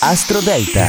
Astro Delta.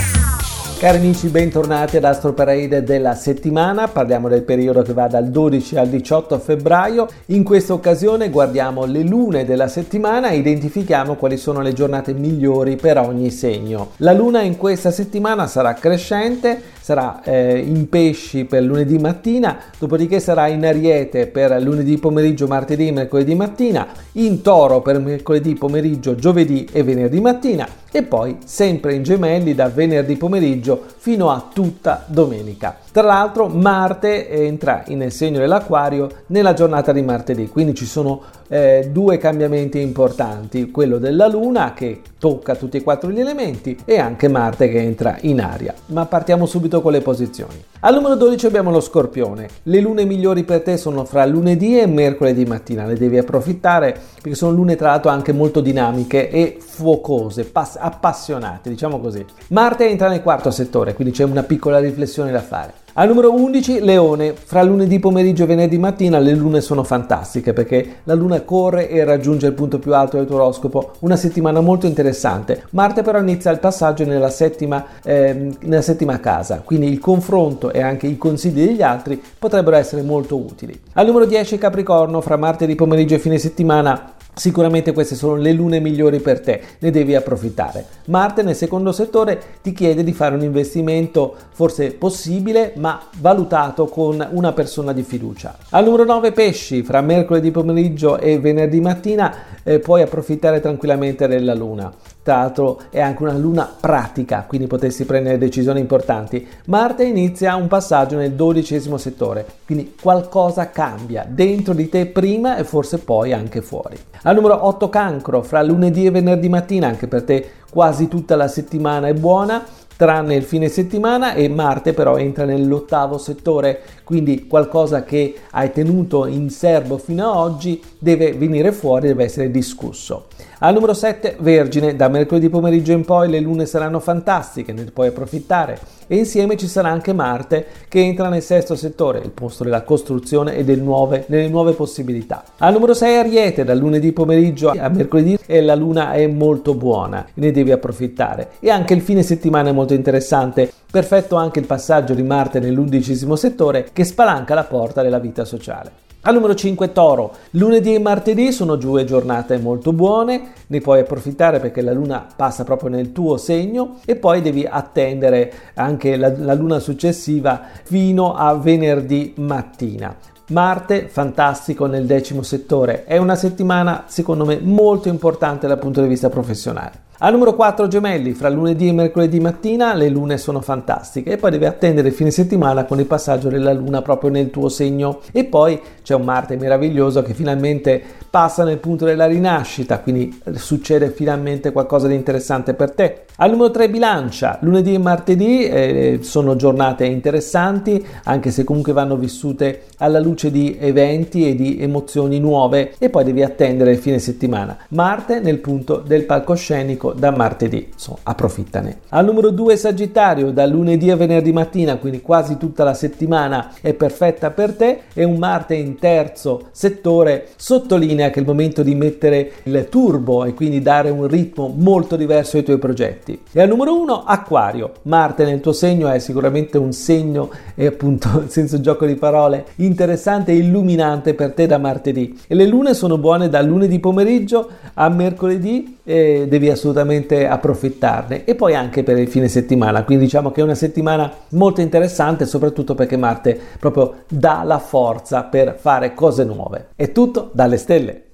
Cari amici, bentornati ad Astro Parade della settimana. Parliamo del periodo che va dal 12 al 18 febbraio. In questa occasione guardiamo le lune della settimana e identifichiamo quali sono le giornate migliori per ogni segno. La luna in questa settimana sarà crescente, sarà eh, in pesci per lunedì mattina, dopodiché sarà in ariete per lunedì pomeriggio, martedì mercoledì mattina, in toro per mercoledì pomeriggio, giovedì e venerdì mattina e poi sempre in gemelli da venerdì pomeriggio fino a tutta domenica. Tra l'altro Marte entra nel segno dell'acquario nella giornata di martedì, quindi ci sono eh, due cambiamenti importanti, quello della Luna che tocca tutti e quattro gli elementi e anche Marte che entra in aria. Ma partiamo subito con le posizioni. Al numero 12 abbiamo lo Scorpione. Le lune migliori per te sono fra lunedì e mercoledì mattina, ne devi approfittare perché sono lune tra l'altro anche molto dinamiche e fuocose, pass- appassionate, diciamo così. Marte entra nel quarto settore, quindi c'è una piccola riflessione da fare. Al numero 11 Leone, fra lunedì pomeriggio e venerdì mattina le lune sono fantastiche perché la luna corre e raggiunge il punto più alto del tuo oroscopo, una settimana molto interessante. Marte però inizia il passaggio nella settima, eh, nella settima casa, quindi il confronto e anche i consigli degli altri potrebbero essere molto utili. Al numero 10 Capricorno, fra martedì pomeriggio e fine settimana Sicuramente queste sono le lune migliori per te, ne devi approfittare. Marte nel secondo settore ti chiede di fare un investimento forse possibile ma valutato con una persona di fiducia. Al numero 9 pesci, fra mercoledì pomeriggio e venerdì mattina eh, puoi approfittare tranquillamente della luna. Tra l'altro è anche una luna pratica, quindi potresti prendere decisioni importanti. Marte inizia un passaggio nel dodicesimo settore, quindi qualcosa cambia dentro di te prima e forse poi anche fuori. Al numero 8 cancro, fra lunedì e venerdì mattina, anche per te quasi tutta la settimana è buona tranne il fine settimana e Marte però entra nell'ottavo settore, quindi qualcosa che hai tenuto in serbo fino ad oggi deve venire fuori, deve essere discusso. Al numero 7 Vergine, da mercoledì pomeriggio in poi le lune saranno fantastiche, ne puoi approfittare e insieme ci sarà anche Marte che entra nel sesto settore, il posto della costruzione e del nuove, delle nuove possibilità. Al numero 6 Ariete, dal lunedì pomeriggio a mercoledì e la luna è molto buona, ne devi approfittare e anche il fine settimana è molto interessante, perfetto anche il passaggio di Marte nell'undicesimo settore che spalanca la porta della vita sociale. Al numero 5 Toro, lunedì e martedì sono due giornate molto buone, ne puoi approfittare perché la luna passa proprio nel tuo segno e poi devi attendere anche la, la luna successiva fino a venerdì mattina. Marte, fantastico nel decimo settore, è una settimana secondo me molto importante dal punto di vista professionale. Al numero 4 gemelli, fra lunedì e mercoledì mattina le lune sono fantastiche e poi devi attendere il fine settimana con il passaggio della luna proprio nel tuo segno e poi c'è un Marte meraviglioso che finalmente passa nel punto della rinascita, quindi succede finalmente qualcosa di interessante per te. Al numero 3 bilancia, lunedì e martedì eh, sono giornate interessanti anche se comunque vanno vissute alla luce di eventi e di emozioni nuove e poi devi attendere il fine settimana. Marte nel punto del palcoscenico ecco da martedì, so, approfittane. Al numero 2 Sagittario, da lunedì a venerdì mattina, quindi quasi tutta la settimana è perfetta per te e un Marte in terzo settore sottolinea che è il momento di mettere il turbo e quindi dare un ritmo molto diverso ai tuoi progetti. E al numero 1 Acquario, Marte nel tuo segno è sicuramente un segno e appunto senza gioco di parole interessante e illuminante per te da martedì e le lune sono buone da lunedì pomeriggio a mercoledì e devi assolutamente approfittarne e poi anche per il fine settimana. Quindi diciamo che è una settimana molto interessante, soprattutto perché Marte proprio dà la forza per fare cose nuove. È tutto dalle stelle.